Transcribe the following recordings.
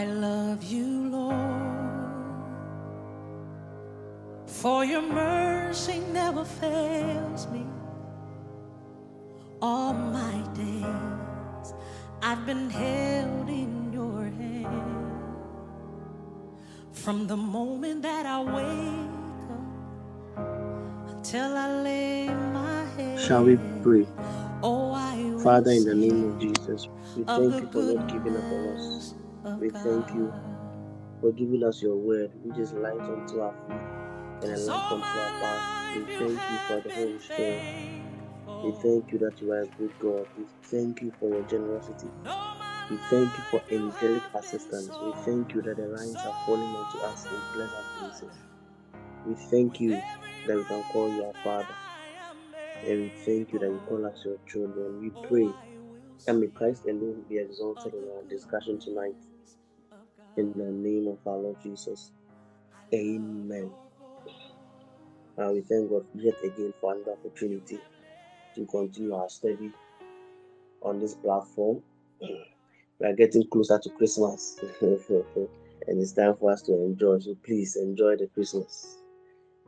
I love you, Lord, for your mercy never fails me. All my days I've been held in your hand. From the moment that I wake up until I lay my head. Shall we pray? Oh, I Father, in the name of Jesus, we thank you for not giving up on us. Of We thank you for giving us your word, which is light unto our feet and a lamp unto our path. We thank you for the Holy Spirit. We thank you that you are a good God. We thank you for your generosity. And all my We thank you for angelic assistance. We thank you that the lines are falling onto us in pleasant places. We thank you that we can call you our Father. And we thank you that you call us your children. We oh, pray I and may Christ alone be exalted in our discussion tonight. In the name of our Lord Jesus. Amen. Uh, we thank God yet again for another opportunity to continue our study on this platform. We are getting closer to Christmas, and it's time for us to enjoy. So please enjoy the Christmas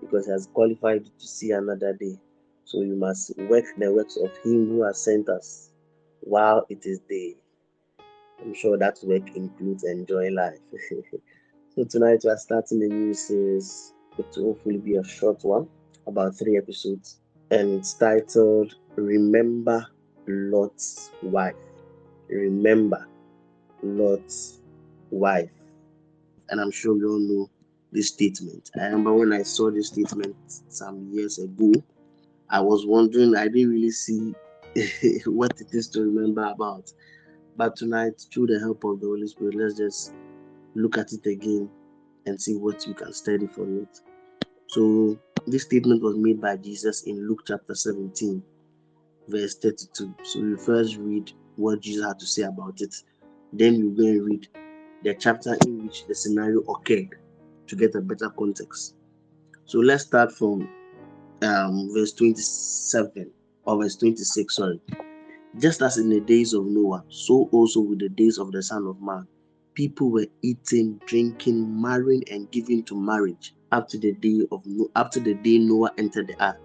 because He has qualified to see another day. So you must work the works of Him who has sent us while it is day. I'm sure that work includes enjoying life. so tonight we are starting a new series. It will hopefully be a short one, about three episodes, and it's titled "Remember Lot's Wife." Remember Lot's wife. And I'm sure we all know this statement. I remember when I saw this statement some years ago, I was wondering, I didn't really see what it is to remember about. But tonight, through the help of the Holy Spirit, let's just look at it again and see what we can study from it. So, this statement was made by Jesus in Luke chapter 17, verse 32. So, we first read what Jesus had to say about it. Then we go and read the chapter in which the scenario occurred to get a better context. So let's start from um, verse 27 or verse 26. Sorry. Just as in the days of Noah, so also with the days of the Son of Man, people were eating, drinking, marrying, and giving to marriage up to the day of up to the day Noah entered the ark.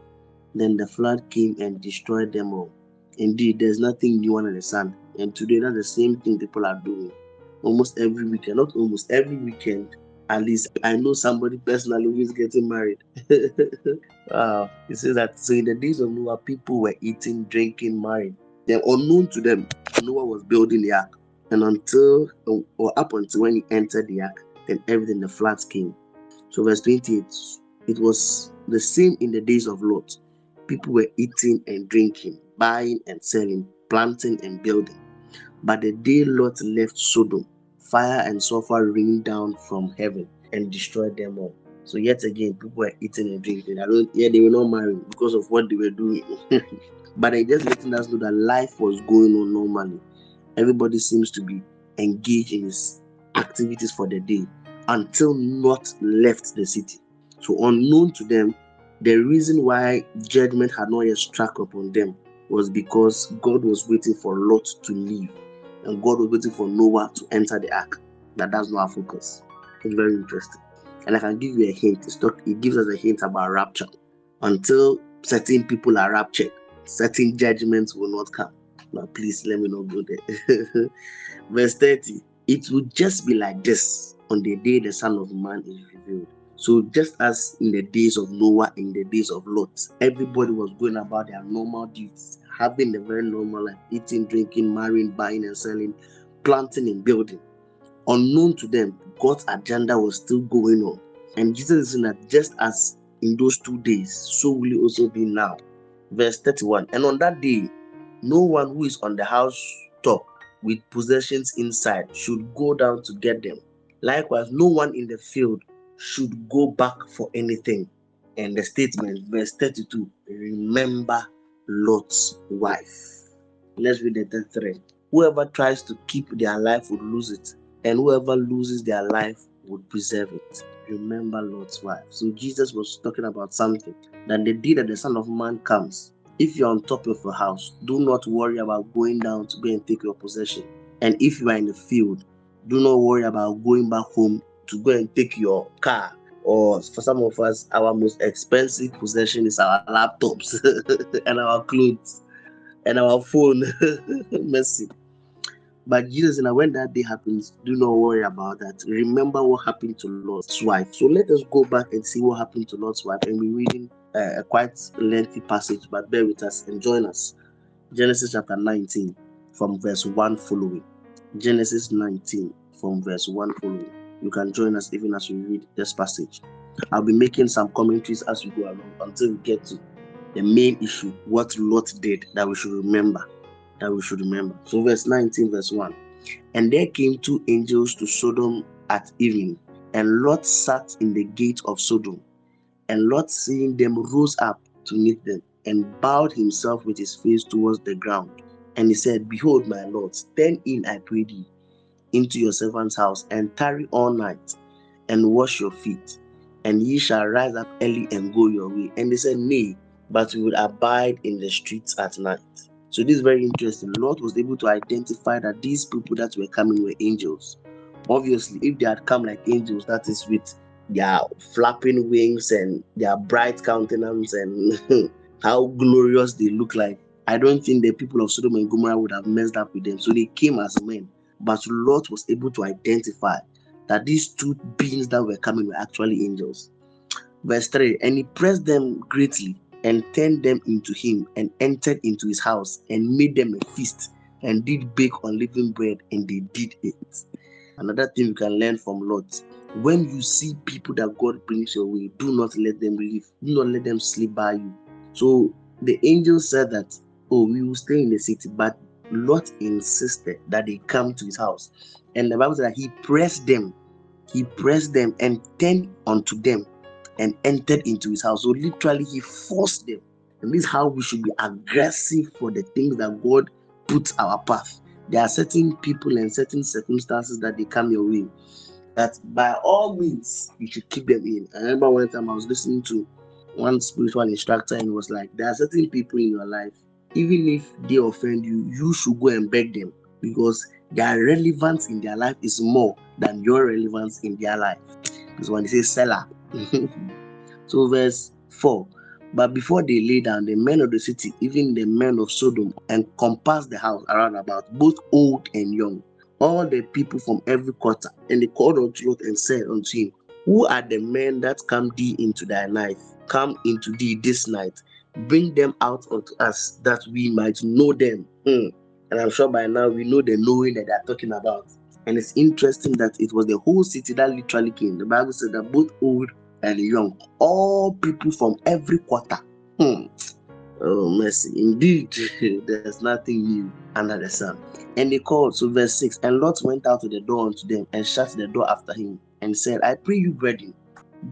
Then the flood came and destroyed them all. Indeed, there's nothing new under the sun. And today, that's the same thing people are doing. Almost every weekend, not almost every weekend, at least I know somebody personally who is getting married. wow. It says that so in the days of Noah, people were eating, drinking, married. Then unknown to them, Noah was building the ark. And until or up until when he entered the ark, then everything the floods came. So verse 28, it was the same in the days of Lot. People were eating and drinking, buying and selling, planting and building. But the day Lot left Sodom, fire and sulfur rained down from heaven and destroyed them all. So yet again, people were eating and drinking. I don't yeah, they were not married because of what they were doing. but they just letting us know that life was going on normally. Everybody seems to be engaged in his activities for the day until Lot left the city. So, unknown to them, the reason why judgment had not yet struck upon them was because God was waiting for Lot to leave and God was waiting for Noah to enter the ark. That that's not our focus. It's very interesting. And I can give you a hint. It gives us a hint about rapture. Until certain people are raptured, certain judgments will not come. Now, please let me not go there. Verse 30 It will just be like this on the day the Son of Man is revealed. So, just as in the days of Noah, in the days of Lot, everybody was going about their normal duties, having a very normal life, eating, drinking, marrying, buying, and selling, planting, and building. Unknown to them, God's agenda was still going on. And Jesus is saying that just as in those two days, so will it also be now. Verse 31 And on that day, no one who is on the house top with possessions inside should go down to get them. Likewise, no one in the field should go back for anything. And the statement, verse 32 Remember Lot's wife. Let's read the third thread. Whoever tries to keep their life would lose it, and whoever loses their life would preserve it. Remember Lot's wife. So Jesus was talking about something that the day that the Son of Man comes, if you're on top of a house, do not worry about going down to go and take your possession. And if you are in the field, Do not worry about going back home to go and take your car. Or for some of us, our most expensive possession is our laptops and our clothes and our phone. Mercy. But Jesus, and when that day happens, do not worry about that. Remember what happened to Lot's wife. So let us go back and see what happened to Lot's wife. And we're reading a quite lengthy passage, but bear with us and join us. Genesis chapter 19, from verse 1 following. Genesis 19, from verse 1 following. You can join us even as we read this passage. I'll be making some commentaries as we go along until we get to the main issue what Lot did that we should remember that we should remember. So, verse 19, verse 1. And there came two angels to Sodom at evening, and Lot sat in the gate of Sodom. And Lot, seeing them, rose up to meet them, and bowed himself with his face towards the ground. And he said, Behold, my Lord, stand in, I pray thee, into your servant's house, and tarry all night, and wash your feet, and ye shall rise up early and go your way. And they said, Nay, but we will abide in the streets at night. So this is very interesting. Lot was able to identify that these people that were coming were angels. Obviously, if they had come like angels, that is with their flapping wings and their bright countenance and how glorious they look like, I don't think the people of Sodom and Gomorrah would have messed up with them. So they came as men. But Lot was able to identify that these two beings that were coming were actually angels. Verse 3 And he pressed them greatly and turned them into him and entered into his house and made them a feast and did bake unleavened bread and they did it. Another thing you can learn from Lot when you see people that God brings your way, do not let them leave, do not let them sleep by you. So the angel said that, Oh, we will stay in the city, but Lot insisted that they come to his house. And the Bible said that he pressed them, he pressed them and turned unto them and entered into his house. So literally, he forced them. And this is how we should be aggressive for the things that God puts our path. There are certain people and certain circumstances that they come your way. That by all means you should keep them in. I remember one time I was listening to one spiritual instructor and was like, There are certain people in your life, even if they offend you, you should go and beg them because their relevance in their life is more than your relevance in their life. Because when they say seller, so, verse 4 But before they lay down, the men of the city, even the men of Sodom, encompassed the house around about, both old and young, all the people from every quarter. And they called unto Lot and said unto him, Who are the men that come thee into thy night? Come into thee this night. Bring them out unto us that we might know them. Hmm. And I'm sure by now we know the knowing that they're talking about. And it's interesting that it was the whole city that literally came. The Bible said that both old and young, all people from every quarter. Hmm. Oh, mercy. Indeed, there's nothing new under the sun. And they called, so verse 6 And Lot went out to the door unto them and shut the door after him and said, I pray you, brethren,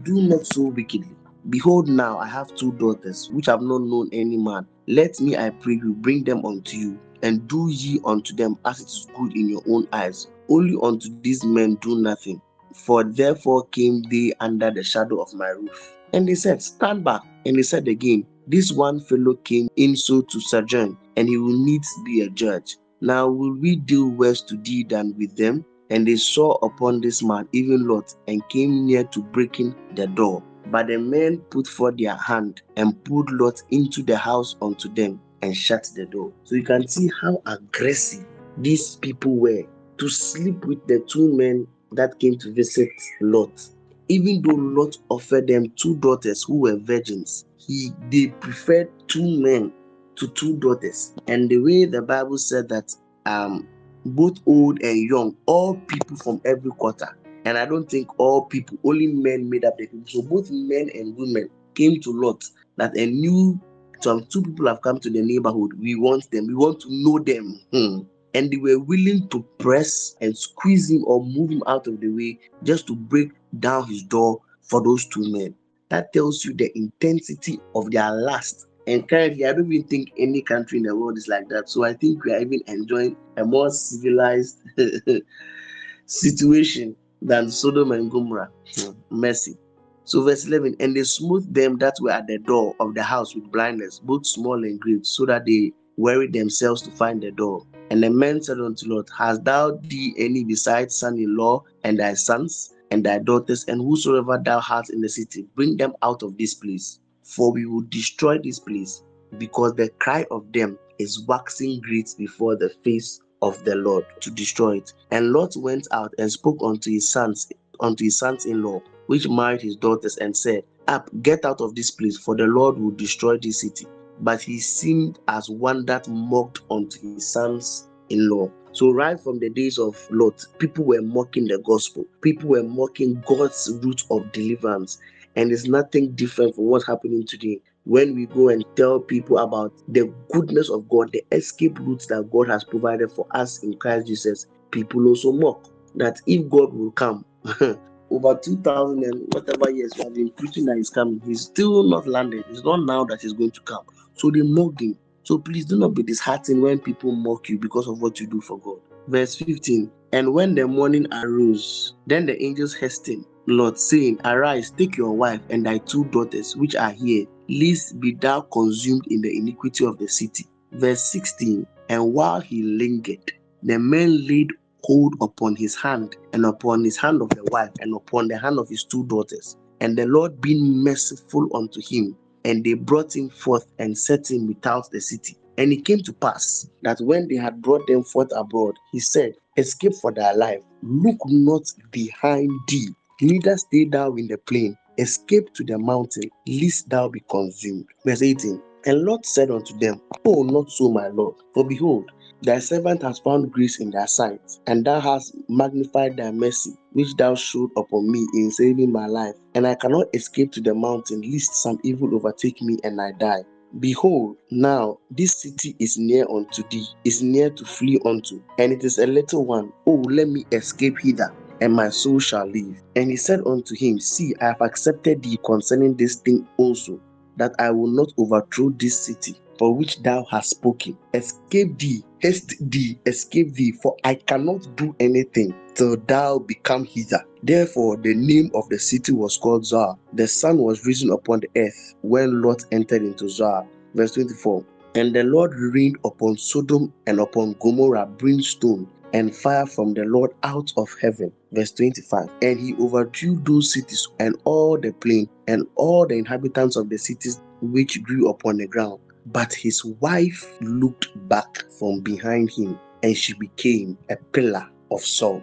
do not so wickedly. Behold, now I have two daughters which have not known any man. Let me, I pray you, bring them unto you, and do ye unto them as it is good in your own eyes. Only unto these men do nothing, for therefore came they under the shadow of my roof. And they said, Stand back. And they said again, This one fellow came in so to sojourn, and he will needs be a judge. Now will we deal worse to thee than with them? And they saw upon this man even Lot, and came near to breaking the door. But the men put forth their hand and pulled Lot into the house unto them and shut the door. So you can see how aggressive these people were to sleep with the two men that came to visit Lot. Even though Lot offered them two daughters who were virgins, he they preferred two men to two daughters. And the way the Bible said that um both old and young, all people from every quarter. And I don't think all people, only men made up the people. So both men and women came to Lot that a new some two people have come to the neighborhood. We want them, we want to know them. Hmm and they were willing to press and squeeze him or move him out of the way just to break down his door for those two men. That tells you the intensity of their lust. And currently, I don't even think any country in the world is like that. So I think we are even enjoying a more civilized situation than Sodom and Gomorrah. Hmm, mercy. So, verse 11, and they smote them that were at the door of the house with blindness, both small and great, so that they worried themselves to find the door. And the men said unto Lot, Hast thou thee any besides son in law and thy sons and thy daughters, and whosoever thou hast in the city, bring them out of this place, for we will destroy this place, because the cry of them is waxing great before the face of the Lord to destroy it. And Lot went out and spoke unto his sons, unto his sons-in-law, which married his daughters, and said, Up, get out of this place, for the Lord will destroy this city. But he seemed as one that mocked unto his sons-in-law. So, right from the days of Lot, people were mocking the gospel. People were mocking God's route of deliverance. And it's nothing different from what's happening today. When we go and tell people about the goodness of God, the escape routes that God has provided for us in Christ Jesus, people also mock that if God will come, over 2000 and whatever years we have been preaching that he's coming, he's still not landed. It's not now that he's going to come. So they mocked him. So please do not be disheartened when people mock you because of what you do for God. Verse 15 And when the morning arose, then the angels hastened, Lord, saying, Arise, take your wife and thy two daughters which are here, lest be thou consumed in the iniquity of the city. Verse 16 And while he lingered, the men laid hold upon his hand and upon his hand of the wife and upon the hand of his two daughters. And the Lord being merciful unto him, and they brought him forth and set him without the city. And it came to pass that when they had brought them forth abroad, he said, Escape for thy life, look not behind thee, neither stay thou in the plain, escape to the mountain, lest thou be consumed. Verse 18 And Lot said unto them, Oh, not so, my Lord, for behold, Thy servant has found grace in thy sight, and thou hast magnified thy mercy, which thou showed upon me in saving my life. And I cannot escape to the mountain, lest some evil overtake me and I die. Behold, now this city is near unto thee, is near to flee unto, and it is a little one. Oh, let me escape hither, and my soul shall live. And he said unto him, See, I have accepted thee concerning this thing also, that I will not overthrow this city for which thou hast spoken. Escape thee, haste thee, escape thee, for I cannot do anything till thou become hither. Therefore, the name of the city was called Zoar. The sun was risen upon the earth when Lot entered into Zoar. Verse 24. And the Lord rained upon Sodom and upon Gomorrah brimstone and fire from the Lord out of heaven. Verse 25. And he overthrew those cities and all the plain and all the inhabitants of the cities which grew upon the ground. But his wife looked back from behind him and she became a pillar of salt.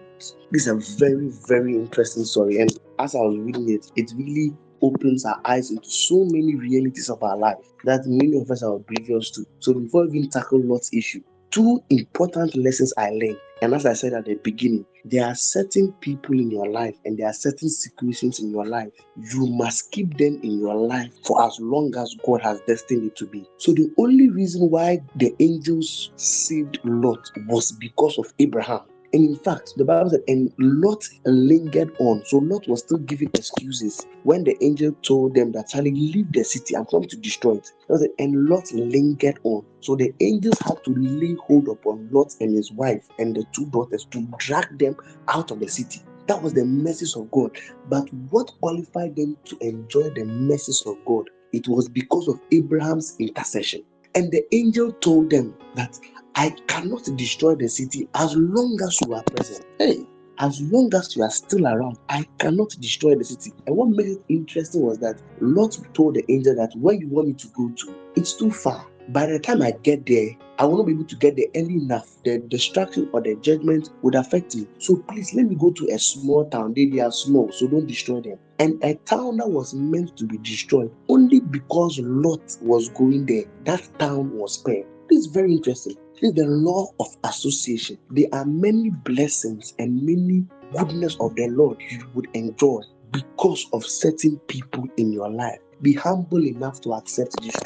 This is a very, very interesting story. And as I was reading it, it really opens our eyes into so many realities of our life that many of us are oblivious to. So before even tackle Lot's issue, two important lessons I learned. And as I said at the beginning, there are certain people in your life and there are certain situations in your life. You must keep them in your life for as long as God has destined it to be. So the only reason why the angels saved Lot was because of Abraham. And in fact, the Bible said, and Lot lingered on. So Lot was still giving excuses when the angel told them that, Charlie, leave the city, I'm coming to destroy it. Said, and Lot lingered on. So the angels had to lay hold upon Lot and his wife and the two daughters to drag them out of the city. That was the message of God. But what qualified them to enjoy the message of God? It was because of Abraham's intercession. And the angel told them that I cannot destroy the city as long as you are present. Hey, as long as you are still around, I cannot destroy the city. And what made it interesting was that Lot told the angel that where you want me to go to, it's too far. By the time I get there, I will not be able to get there early enough. The destruction or the judgment would affect me. So please let me go to a small town. They, they are small, so don't destroy them. And a town that was meant to be destroyed only because Lot was going there, that town was spared. This is very interesting. The law of association. There are many blessings and many goodness of the Lord you would enjoy because of certain people in your life. Be humble enough to accept this.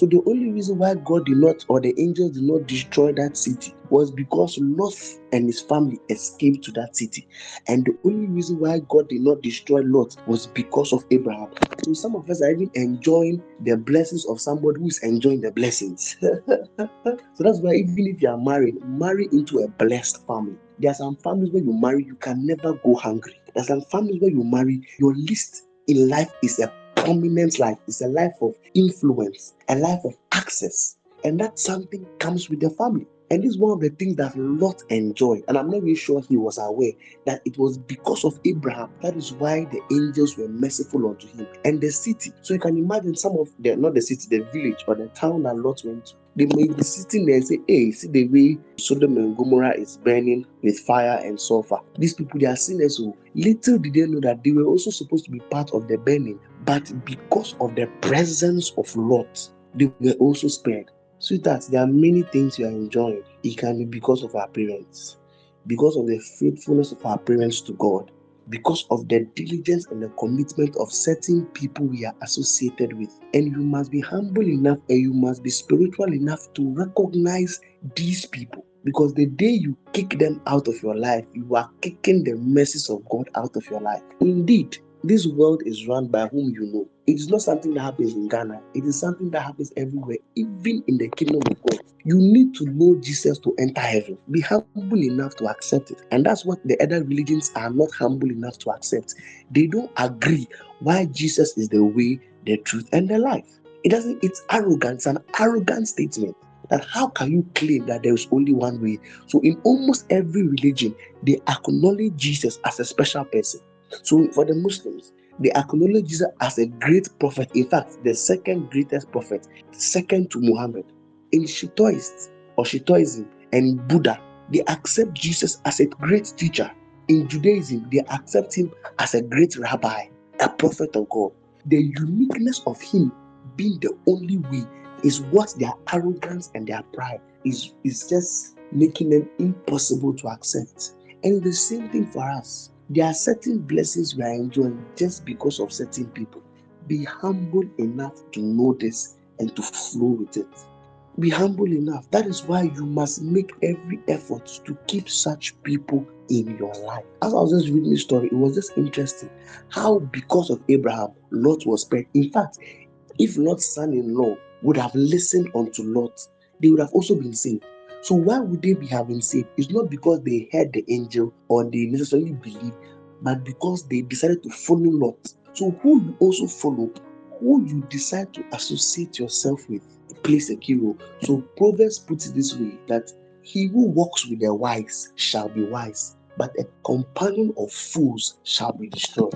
So the only reason why God did not or the angels did not destroy that city was because Lot and his family escaped to that city. And the only reason why God did not destroy Lot was because of Abraham. So some of us are even enjoying the blessings of somebody who is enjoying the blessings. so that's why even if you are married, marry into a blessed family. There are some families where you marry, you can never go hungry. There are some families where you marry, your list in life is a prominent life. It's a life of influence, a life of access. And that something comes with the family. And this is one of the things that Lot enjoyed. And I'm not really sure he was aware that it was because of Abraham. That is why the angels were merciful unto him. And the city. So you can imagine some of the, not the city, the village, but the town that Lot went to. They may be sitting there and say, Hey, see the way Sodom and Gomorrah is burning with fire and sulfur. These people, they are sinners. So little did they know that they were also supposed to be part of the burning. But because of the presence of Lot, they were also spared. So that there are many things you are enjoying. It can be because of our parents, because of the faithfulness of our parents to God, because of the diligence and the commitment of certain people we are associated with. And you must be humble enough and you must be spiritual enough to recognize these people. Because the day you kick them out of your life, you are kicking the mercies of God out of your life. Indeed, this world is run by whom you know. It is not something that happens in Ghana. It is something that happens everywhere, even in the kingdom of God. You need to know Jesus to enter heaven. Be humble enough to accept it. And that's what the other religions are not humble enough to accept. They don't agree why Jesus is the way, the truth, and the life. It doesn't, it's arrogance, an arrogant statement that how can you claim that there is only one way? So in almost every religion, they acknowledge Jesus as a special person. So for the Muslims, they acknowledge Jesus as a great prophet. In fact, the second greatest prophet, second to Muhammad. In Shintoist or Shintoism and Buddha, they accept Jesus as a great teacher. In Judaism, they accept him as a great rabbi, a prophet of God. The uniqueness of him being the only way is what their arrogance and their pride is, is just making them impossible to accept. And the same thing for us. There are certain blessings we are enjoying just because of certain people. Be humble enough to know this and to flow with it. Be humble enough. That is why you must make every effort to keep such people in your life. As I was just reading this story, it was just interesting how, because of Abraham, Lot was spared. In fact, if Lot's son in law would have listened unto Lot, they would have also been saved. So why would they be having saved? It's not because they heard the angel or they necessarily believe, but because they decided to follow Lot. So who you also follow, who you decide to associate yourself with, plays a key role. So Proverbs puts it this way that he who walks with the wise shall be wise, but a companion of fools shall be destroyed.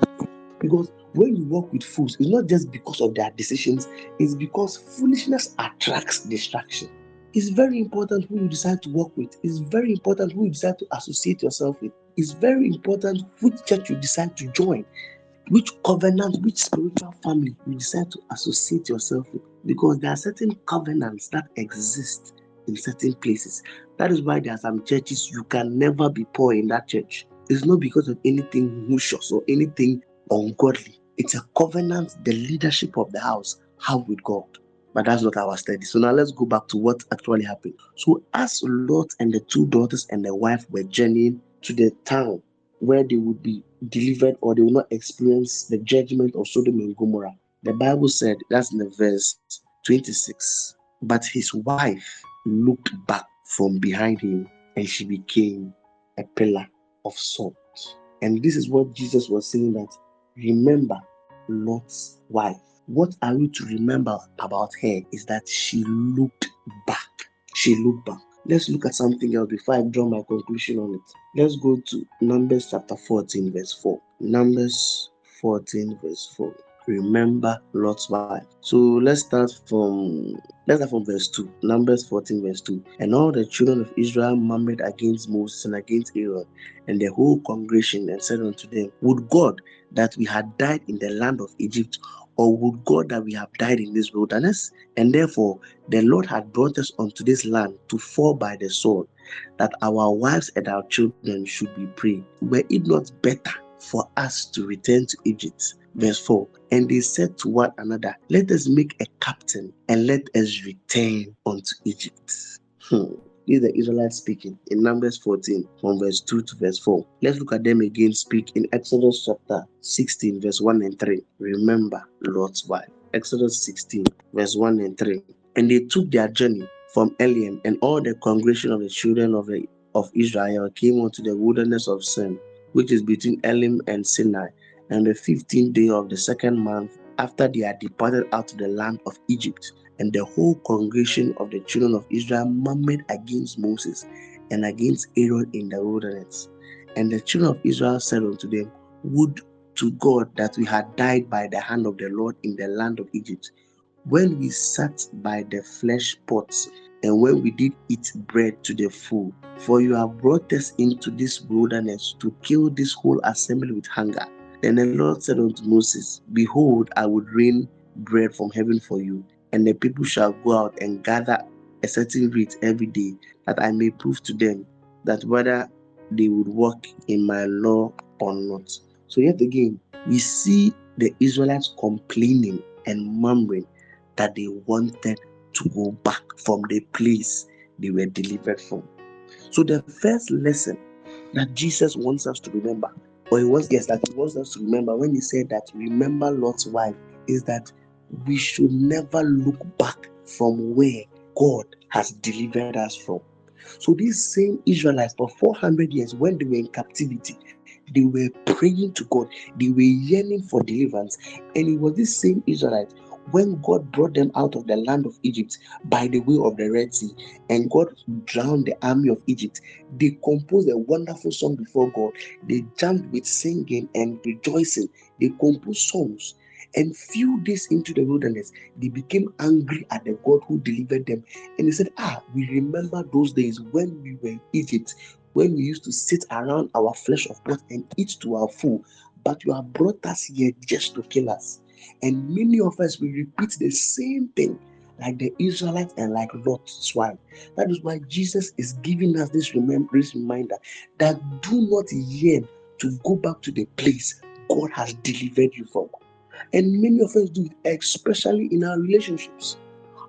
Because when you walk with fools, it's not just because of their decisions, it's because foolishness attracts distraction. It's very important who you decide to work with. It's very important who you decide to associate yourself with. It's very important which church you decide to join, which covenant, which spiritual family you decide to associate yourself with. Because there are certain covenants that exist in certain places. That is why there are some churches you can never be poor in that church. It's not because of anything malicious or anything ungodly. It's a covenant the leadership of the house have with God. But that's not our study. So now let's go back to what actually happened. So as Lot and the two daughters and the wife were journeying to the town where they would be delivered or they will not experience the judgment of Sodom and Gomorrah, the Bible said, that's in the verse 26. But his wife looked back from behind him and she became a pillar of salt. And this is what Jesus was saying that remember Lot's wife what are you to remember about her is that she looked back. She looked back. Let's look at something else before I draw my conclusion on it. Let's go to Numbers chapter 14, verse 4. Numbers 14, verse 4. Remember Lot's wife. So let's start from let's start from verse 2. Numbers 14, verse 2. And all the children of Israel murmured against Moses and against Aaron and the whole congregation and said unto them, Would God that we had died in the land of Egypt or would God that we have died in this wilderness? And therefore, the Lord had brought us unto this land to fall by the sword, that our wives and our children should be prey. Were it not better for us to return to Egypt? Verse 4 And they said to one another, Let us make a captain and let us return unto Egypt. Hmm. This is the Israelites speaking in Numbers 14, from verse 2 to verse 4. Let's look at them again speak in Exodus chapter 16, verse 1 and 3. Remember Lot's wife. Exodus 16, verse 1 and 3. And they took their journey from Elim, and all the congregation of the children of, the, of Israel came unto the wilderness of Sin, which is between Elim and Sinai, and the fifteenth day of the second month after they had departed out of the land of Egypt. And the whole congregation of the children of Israel murmured against Moses and against Aaron in the wilderness. And the children of Israel said unto them, Would to God that we had died by the hand of the Lord in the land of Egypt, when we sat by the flesh pots, and when we did eat bread to the full. For you have brought us into this wilderness to kill this whole assembly with hunger. Then the Lord said unto Moses, Behold, I would rain bread from heaven for you, and the people shall go out and gather a certain rate every day, that I may prove to them that whether they would walk in my law or not. So, yet again, we see the Israelites complaining and murmuring that they wanted to go back from the place they were delivered from. So, the first lesson that Jesus wants us to remember, or he wants yes, that he wants us to remember when he said that remember Lot's wife, is that we should never look back from where God has delivered us from. So these same Israelites for 400 years, when they were in captivity, they were praying to God, they were yearning for deliverance, and it was this same Israelite when God brought them out of the land of Egypt by the way of the Red Sea, and God drowned the army of Egypt, they composed a wonderful song before God. They jumped with singing and rejoicing. They composed songs. And few days into the wilderness, they became angry at the God who delivered them. And they said, Ah, we remember those days when we were in Egypt, when we used to sit around our flesh of pot and eat to our full. But you have brought us here just to kill us. And many of us will repeat the same thing like the Israelites and like Lot's wife. That is why Jesus is giving us this, this reminder that do not yearn to go back to the place God has delivered you from. And many of us do it, especially in our relationships.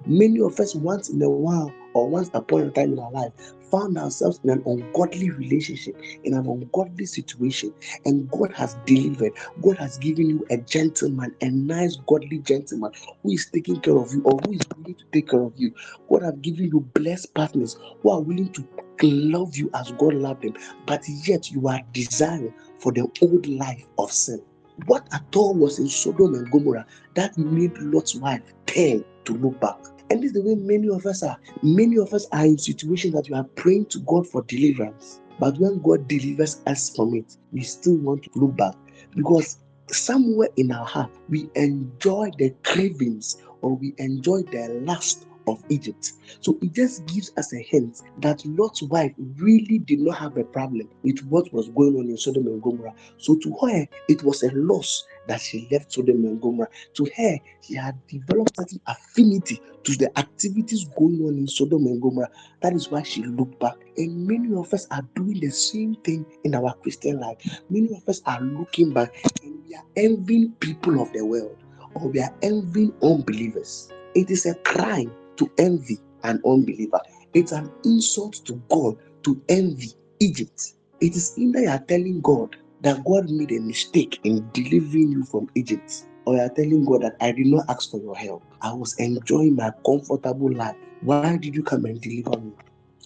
Many of us, once in a while or once upon a time in our life, found ourselves in an ungodly relationship, in an ungodly situation, and God has delivered. God has given you a gentleman, a nice, godly gentleman who is taking care of you or who is willing to take care of you. God has given you blessed partners who are willing to love you as God loved them, but yet you are desiring for the old life of sin. What at all was in Sodom and Gomorrah that made Lot's wife turn to look back? And this is the way many of us are. Many of us are in situations that we are praying to God for deliverance. But when God delivers us from it, we still want to look back because somewhere in our heart we enjoy the cravings or we enjoy the lust of Egypt. So it just gives us a hint that Lot's wife really did not have a problem with what was going on in Sodom and Gomorrah. So to her, it was a loss that she left Sodom and Gomorrah. To her, she had developed certain affinity to the activities going on in Sodom and Gomorrah. That is why she looked back. And many of us are doing the same thing in our Christian life. Many of us are looking back and we are envying people of the world or we are envying unbelievers. It is a crime to envy an unbeliever. It's an insult to God to envy Egypt. It is either you are telling God that God made a mistake in delivering you from Egypt, or you are telling God that I did not ask for your help. I was enjoying my comfortable life. Why did you come and deliver me?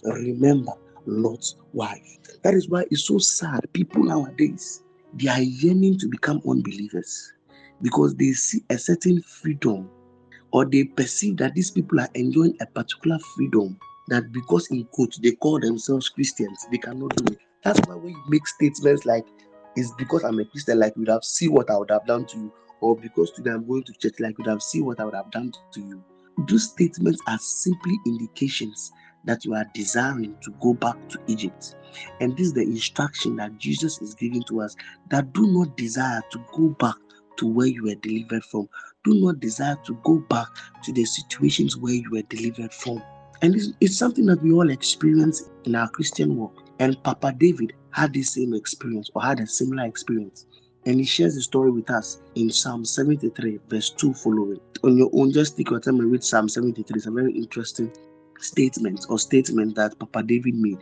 Remember Lot's wife. That is why it's so sad. People nowadays they are yearning to become unbelievers because they see a certain freedom or they perceive that these people are enjoying a particular freedom that because in quotes they call themselves Christians, they cannot do it. That's why you make statements like it's because I'm a Christian, like you would have seen what I would have done to you, or because today I'm going to church, like you would have seen what I would have done to you. Those statements are simply indications that you are desiring to go back to Egypt. And this is the instruction that Jesus is giving to us that do not desire to go back to where you were delivered from. Do not desire to go back to the situations where you were delivered from. And it's, it's something that we all experience in our Christian walk. And Papa David had the same experience or had a similar experience. And he shares the story with us in Psalm 73, verse 2 following. On your own, just take your time and read Psalm 73. It's a very interesting statement or statement that Papa David made.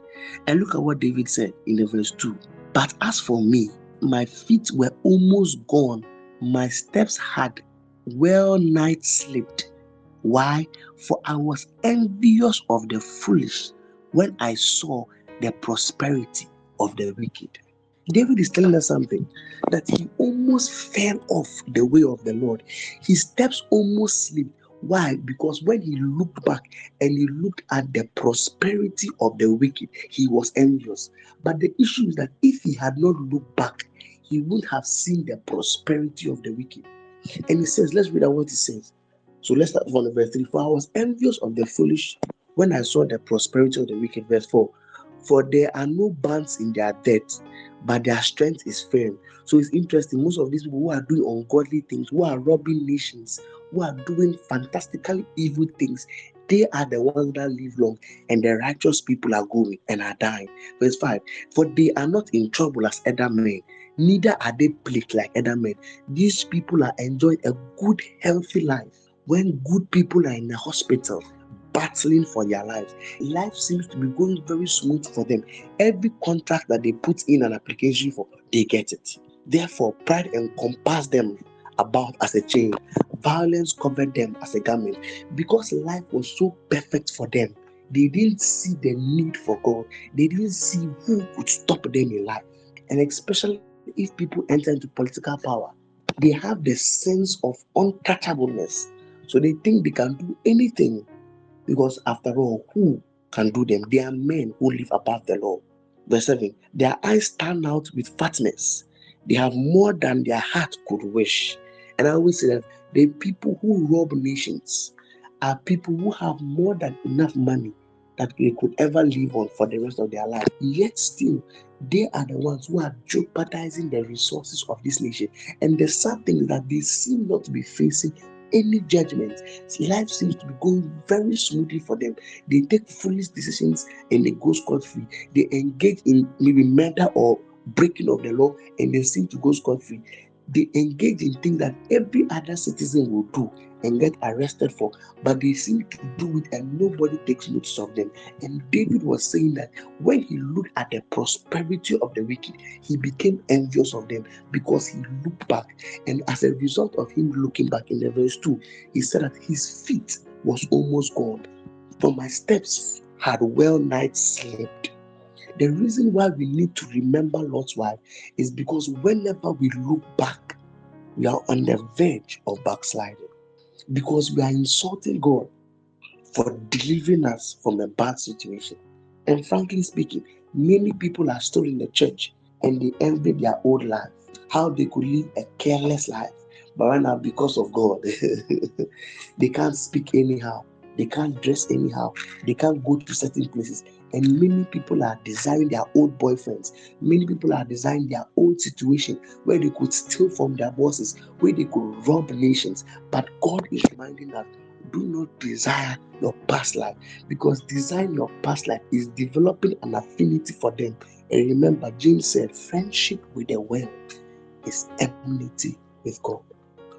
And look at what David said in the verse 2. But as for me, my feet were almost gone my steps had well nigh slipped. Why? For I was envious of the foolish when I saw the prosperity of the wicked. David is telling us something that he almost fell off the way of the Lord. His steps almost slipped Why? Because when he looked back and he looked at the prosperity of the wicked, he was envious. But the issue is that if he had not looked back, he wouldn't have seen the prosperity of the wicked. And he says, let's read out what he says. So let's start from verse 3. For I was envious of the foolish when I saw the prosperity of the wicked. Verse 4. For there are no bands in their debt, but their strength is firm. So it's interesting. Most of these people who are doing ungodly things, who are robbing nations, who are doing fantastically evil things, they are the ones that live long, and the righteous people are going and are dying. Verse 5 For they are not in trouble as other men, neither are they plagued like other men. These people are enjoying a good, healthy life. When good people are in the hospital, battling for their lives. Life seems to be going very smooth for them. Every contract that they put in an application for, they get it. Therefore, pride encompasses them about as a chain. Violence covered them as a garment. Because life was so perfect for them, they didn't see the need for God. They didn't see who could stop them in life. And especially if people enter into political power, they have the sense of untouchableness. So they think they can do anything because, after all, who can do them? They are men who live above the law. Verse 7 Their eyes stand out with fatness, they have more than their heart could wish. And I always say that the people who rob nations are people who have more than enough money that they could ever live on for the rest of their life. Yet still, they are the ones who are jeopardizing the resources of this nation. And the sad thing is that they seem not to be facing any judgment. Life seems to be going very smoothly for them. They take foolish decisions and they go scot free. They engage in maybe murder or breaking of the law and they seem to go scot free. They engage in things that every other citizen will do and get arrested for, but they seem to do it and nobody takes notice of them. And David was saying that when he looked at the prosperity of the wicked, he became envious of them because he looked back. And as a result of him looking back in the verse 2, he said that his feet was almost gone. For my steps had well nigh slept. The reason why we need to remember Lot's wife is because whenever we look back, we are on the verge of backsliding because we are insulting God for delivering us from a bad situation. And frankly speaking, many people are still in the church and they envy their old life, how they could live a careless life. But right now, because of God, they can't speak anyhow, they can't dress anyhow, they can't go to certain places. And many people are desiring their old boyfriends. Many people are desiring their old situation where they could steal from their bosses, where they could rob nations. But God is reminding us do not desire your past life because desiring your past life is developing an affinity for them. And remember, James said, friendship with the world is enmity with God.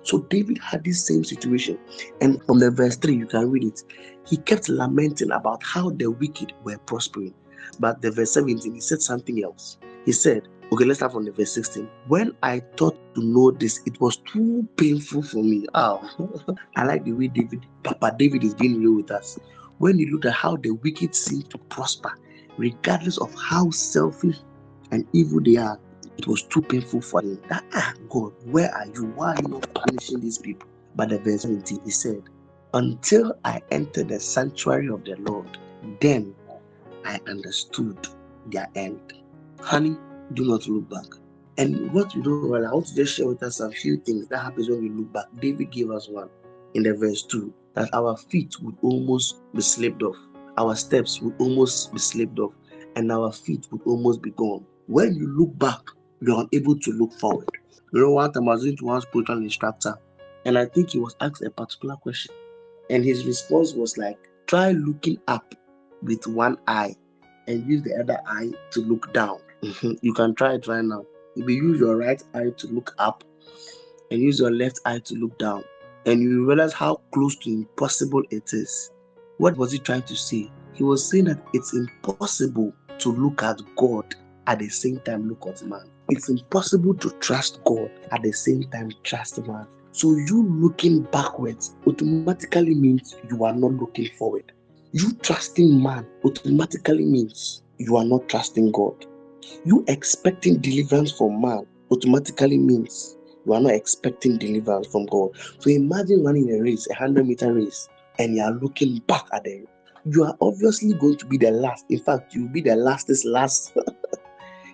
So David had this same situation. And from the verse 3, you can read it. He kept lamenting about how the wicked were prospering. But the verse 17, he said something else. He said, Okay, let's start from the verse 16. When I thought to know this, it was too painful for me. Oh, I like the way David, Papa David is being real with us. When you look at how the wicked seem to prosper, regardless of how selfish and evil they are, it was too painful for him. That ah God, where are you? Why are you not punishing these people? But the verse 17, he said, Until I entered the sanctuary of the Lord, then I understood their end. Honey, do not look back. And what you do, well, I want to just share with us a few things that happens when we look back. David gave us one in the verse 2 that our feet would almost be slipped off, our steps would almost be slipped off, and our feet would almost be gone. When you look back, you're unable to look forward. You know, one time I was into one spiritual instructor, and I think he was asked a particular question, and his response was like, try looking up with one eye and use the other eye to look down. Mm-hmm. you can try it right now. Maybe use your right eye to look up and use your left eye to look down. And you realize how close to impossible it is. What was he trying to say? He was saying that it's impossible to look at God at the same time look at man. It's impossible to trust God at the same time trust man. So you looking backwards automatically means you are not looking forward. You trusting man automatically means you are not trusting God. You expecting deliverance from man automatically means You are not expecting deliverance from God. So imagine running a race, a 100 meter race, and you are looking back at them. You are obviously going to be the last. In fact, you'll be the lastest last.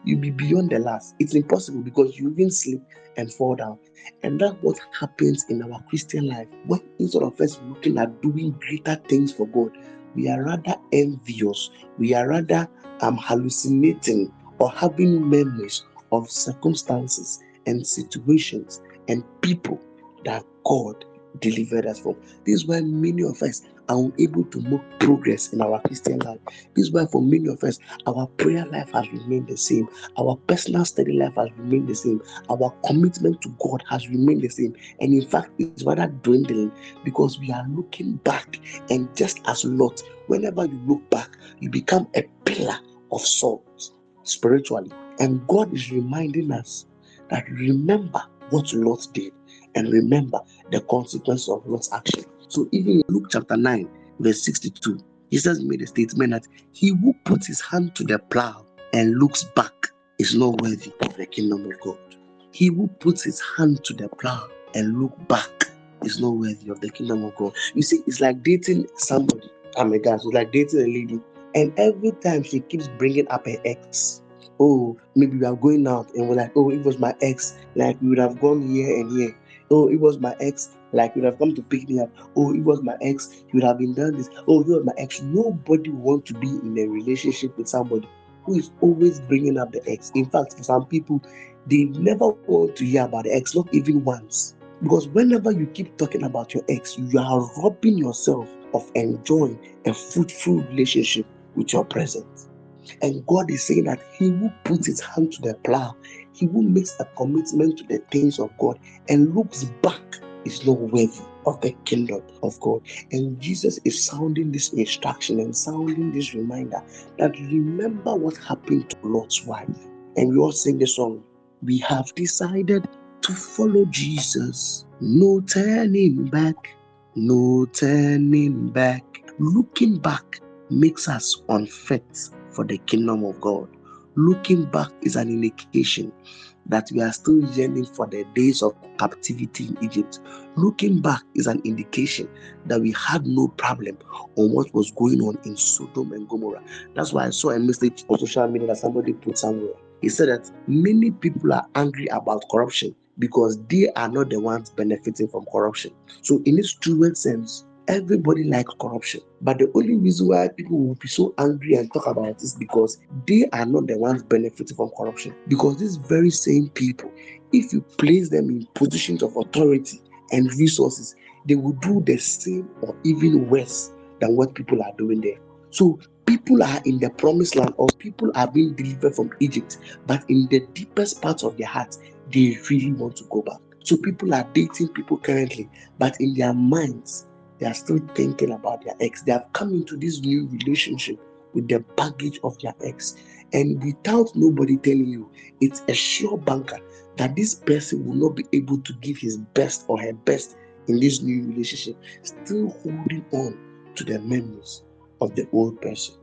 you'll be beyond the last. It's impossible because you even slip and fall down. And that's what happens in our Christian life. When instead of us looking at doing greater things for God, we are rather envious. We are rather um, hallucinating or having memories of circumstances and situations and people that God delivered us from. This is why many of us are unable to make progress in our Christian life. This is why, for many of us, our prayer life has remained the same, our personal study life has remained the same, our commitment to God has remained the same, and in fact, it's rather dwindling because we are looking back. And just as Lot, whenever you look back, you become a pillar of salt spiritually. And God is reminding us that remember what Lot did and remember the consequence of Lot's action. So even in Luke chapter 9, verse 62, Jesus made a statement that he who puts his hand to the plow and looks back is not worthy of the kingdom of God. He who puts his hand to the plow and look back is not worthy of the kingdom of God. You see, it's like dating somebody. I'm a guy, so like dating a lady, and every time she keeps bringing up her ex, oh, maybe we are going out and we're like, oh, it was my ex, like we would have gone here and here. Oh, it was my ex, like you would have come to pick me up. Oh, it was my ex, you would have been done this. Oh, it was my ex. Nobody want to be in a relationship with somebody who is always bringing up the ex. In fact, for some people, they never want to hear about the ex, not even once. Because whenever you keep talking about your ex, you are robbing yourself of enjoying a fruitful relationship with your present. And God is saying that He will put His hand to the plow, He will make a commitment to the things of God and looks back is not worthy of the kingdom of God. And Jesus is sounding this instruction and sounding this reminder that remember what happened to Lot's wife. And we all sing the song. We have decided to follow Jesus. No turning back. No turning back. Looking back makes us unfit for the kingdom of God. Looking back is an indication that we are still yearning for the days of captivity in Egypt. Looking back is an indication that we had no problem on what was going on in Sodom and Gomorrah. That's why I saw a message on social media that somebody put somewhere. He said that many people are angry about corruption because they are not the ones benefiting from corruption. So, in its truest sense, everybody likes corruption. But the only reason why people will be so angry and talk about it is because they are not the ones benefiting from corruption. Because these very same people, if you place them in positions of authority and resources, they will do the same or even worse than what people are doing there. So people are in the promised land or people are being delivered from Egypt, but in the deepest parts of their hearts, they really want to go back. So people are dating people currently, but in their minds, they are still thinking about their ex. They have come into this new relationship with the baggage of their ex. And without nobody telling you, it's a sure banker that this person will not be able to give his best or her best in this new relationship, still holding on to the memories of the old person.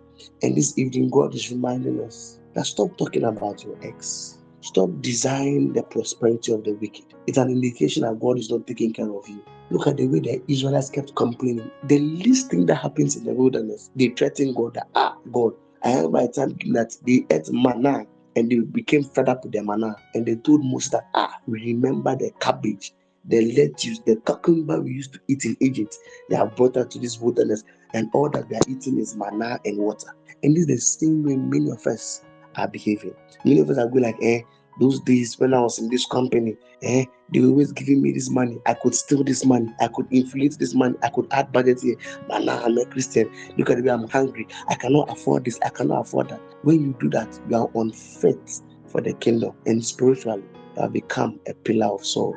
And this evening, God is reminding us that stop talking about your ex. Stop desiring the prosperity of the wicked. It's an indication that God is not taking care of you. Look at the way the Israelites kept complaining. The least thing that happens in the wilderness, they threaten God that, ah, God, I have my time that they ate manna and they became fed up with the manna. And they told Moses that, ah, we remember the cabbage, the lettuce, the cucumber we used to eat in Egypt. They have brought us to this wilderness, and all that they are eating is manna and water. And this is the same way many of us are behaving. Many of us are going like, eh, those days when I was in this company, eh, they were always giving me this money. I could steal this money. I could inflate this money. I could add budget here. But now I'm a Christian. Look at me, I'm hungry. I cannot afford this. I cannot afford that. When you do that, you are unfit for the kingdom. And spiritually, you have become a pillar of salt.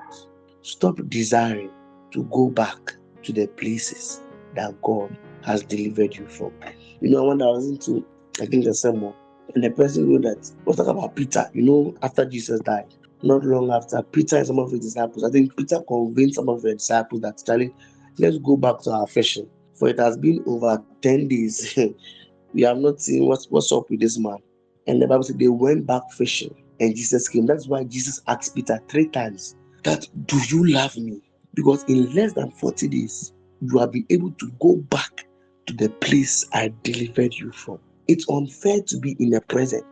Stop desiring to go back to the places that God has delivered you from. You know, when I was into, I think the sermon, and the person wrote that was talking about Peter, you know, after Jesus died. Not long after, Peter and some of his disciples, I think Peter convinced some of the disciples that, Charlie, let's go back to our fishing. For it has been over 10 days. we have not seen what's, what's up with this man. And the Bible said they went back fishing and Jesus came. That's why Jesus asked Peter three times, that do you love me? Because in less than 40 days, you have been able to go back to the place I delivered you from. It's unfair to be in the present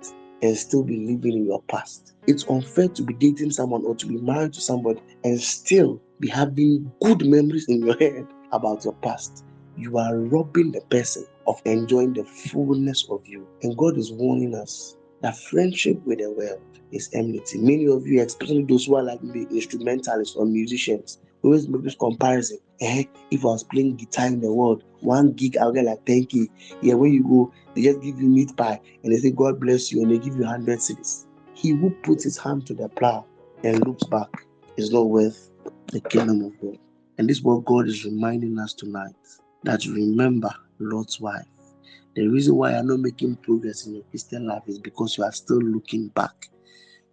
and still be living in your past. It's unfair to be dating someone or to be married to somebody and still be having good memories in your head about your past. You are robbing the person of enjoying the fullness of you. And God is warning us that friendship with the world is enmity. Many of you, especially those who are like the instrumentalists or musicians, always make this comparison. Eh, if I was playing guitar in the world, one gig I'll get like 10k. Yeah, when you go, they just give you meat pie and they say God bless you and they give you 100 cedis. He who puts his hand to the plow and looks back is not worth the kingdom of God. And this is what God is reminding us tonight that remember Lot's wife. The reason why you're not making progress in your Christian life is because you are still looking back.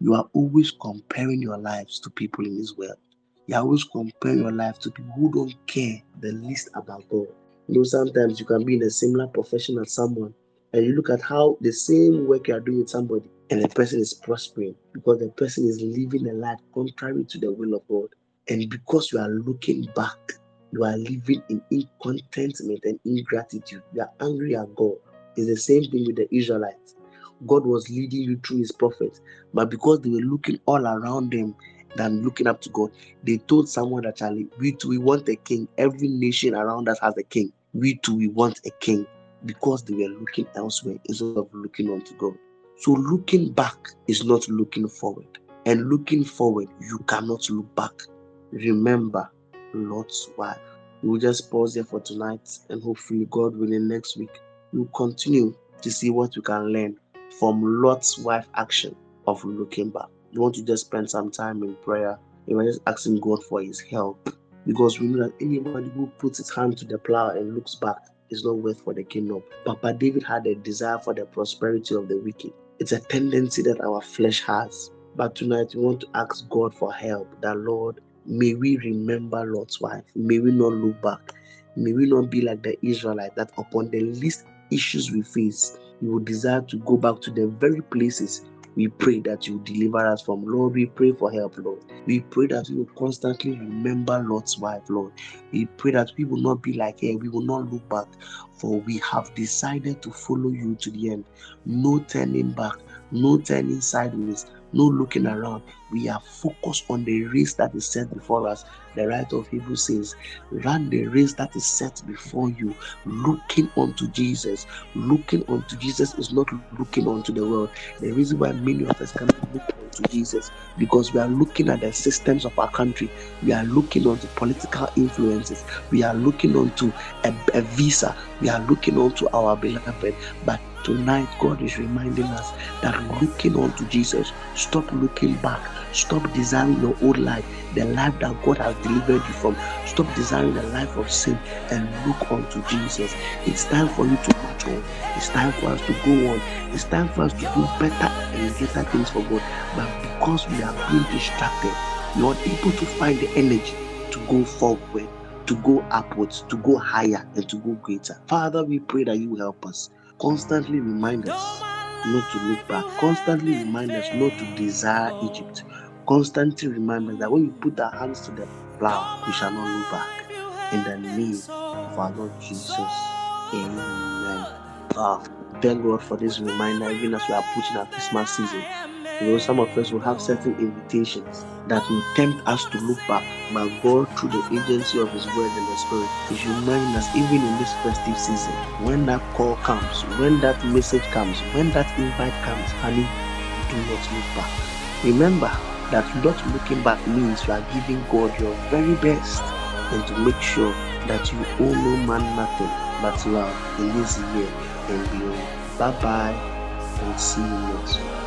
You are always comparing your lives to people in this world. You always compare your life to people who don't care the least about God. You know, sometimes you can be in a similar profession as someone, and you look at how the same work you are doing with somebody, and the person is prospering because the person is living a life contrary to the will of God. And because you are looking back, you are living in incontentment and ingratitude. You are angry at God. It's the same thing with the Israelites. God was leading you through his prophets, but because they were looking all around them than looking up to God. They told someone that Charlie, we too we want a king. Every nation around us has a king. We too we want a king because they were looking elsewhere instead of looking unto God. So looking back is not looking forward, and looking forward you cannot look back. Remember Lot's wife. We will just pause there for tonight, and hopefully, God willing, next week we'll continue to see what we can learn from Lot's wife action of looking back you want to just spend some time in prayer, you are just asking God for His help. Because we know that anybody who puts his hand to the plow and looks back is not worth for the kingdom. Papa David had a desire for the prosperity of the wicked. It's a tendency that our flesh has. But tonight we want to ask God for help. That Lord, may we remember Lot's wife. May we not look back. May we not be like the Israelite that upon the least issues we face, we will desire to go back to the very places we pray that you deliver us from. Lord, we pray for help, Lord. We pray that we will constantly remember Lot's wife, Lord. We pray that we will not be like her. We will not look back, for we have decided to follow you to the end. No turning back, no turning sideways, no looking around. We are focused on the race that is set before us. The writer of Hebrews says, Run the race that is set before you, looking unto Jesus. Looking unto Jesus is not looking unto the world. The reason why many of us cannot look unto Jesus because we are looking at the systems of our country. We are looking onto political influences. We are looking onto a, a visa. We are looking onto our beloved. But Tonight, God is reminding us that looking unto Jesus, stop looking back, stop desiring your old life, the life that God has delivered you from. Stop desiring the life of sin and look unto Jesus. It's time for you to march on. It's time for us to go on. It's time for us to do better and greater things for God. But because we are being distracted, we are able to find the energy to go forward, to go upwards, to go higher, and to go greater. Father, we pray that you help us constantly remind us not to look back, constantly remind us not to desire Egypt, constantly remind us that when we put our hands to the plow, we shall not look back. In the name of our Lord Jesus. Amen. Ah, thank God for this reminder, even as we are approaching our Christmas season. You know, some of us will have certain invitations that will tempt us to look back, but God, through the agency of His Word and the Spirit, is reminding us, even in this festive season, when that call comes, when that message comes, when that invite comes, honey, do not look back. Remember that not looking back means you are giving God your very best and to make sure that you owe no man nothing but love in this year and beyond. Bye bye and see you next week.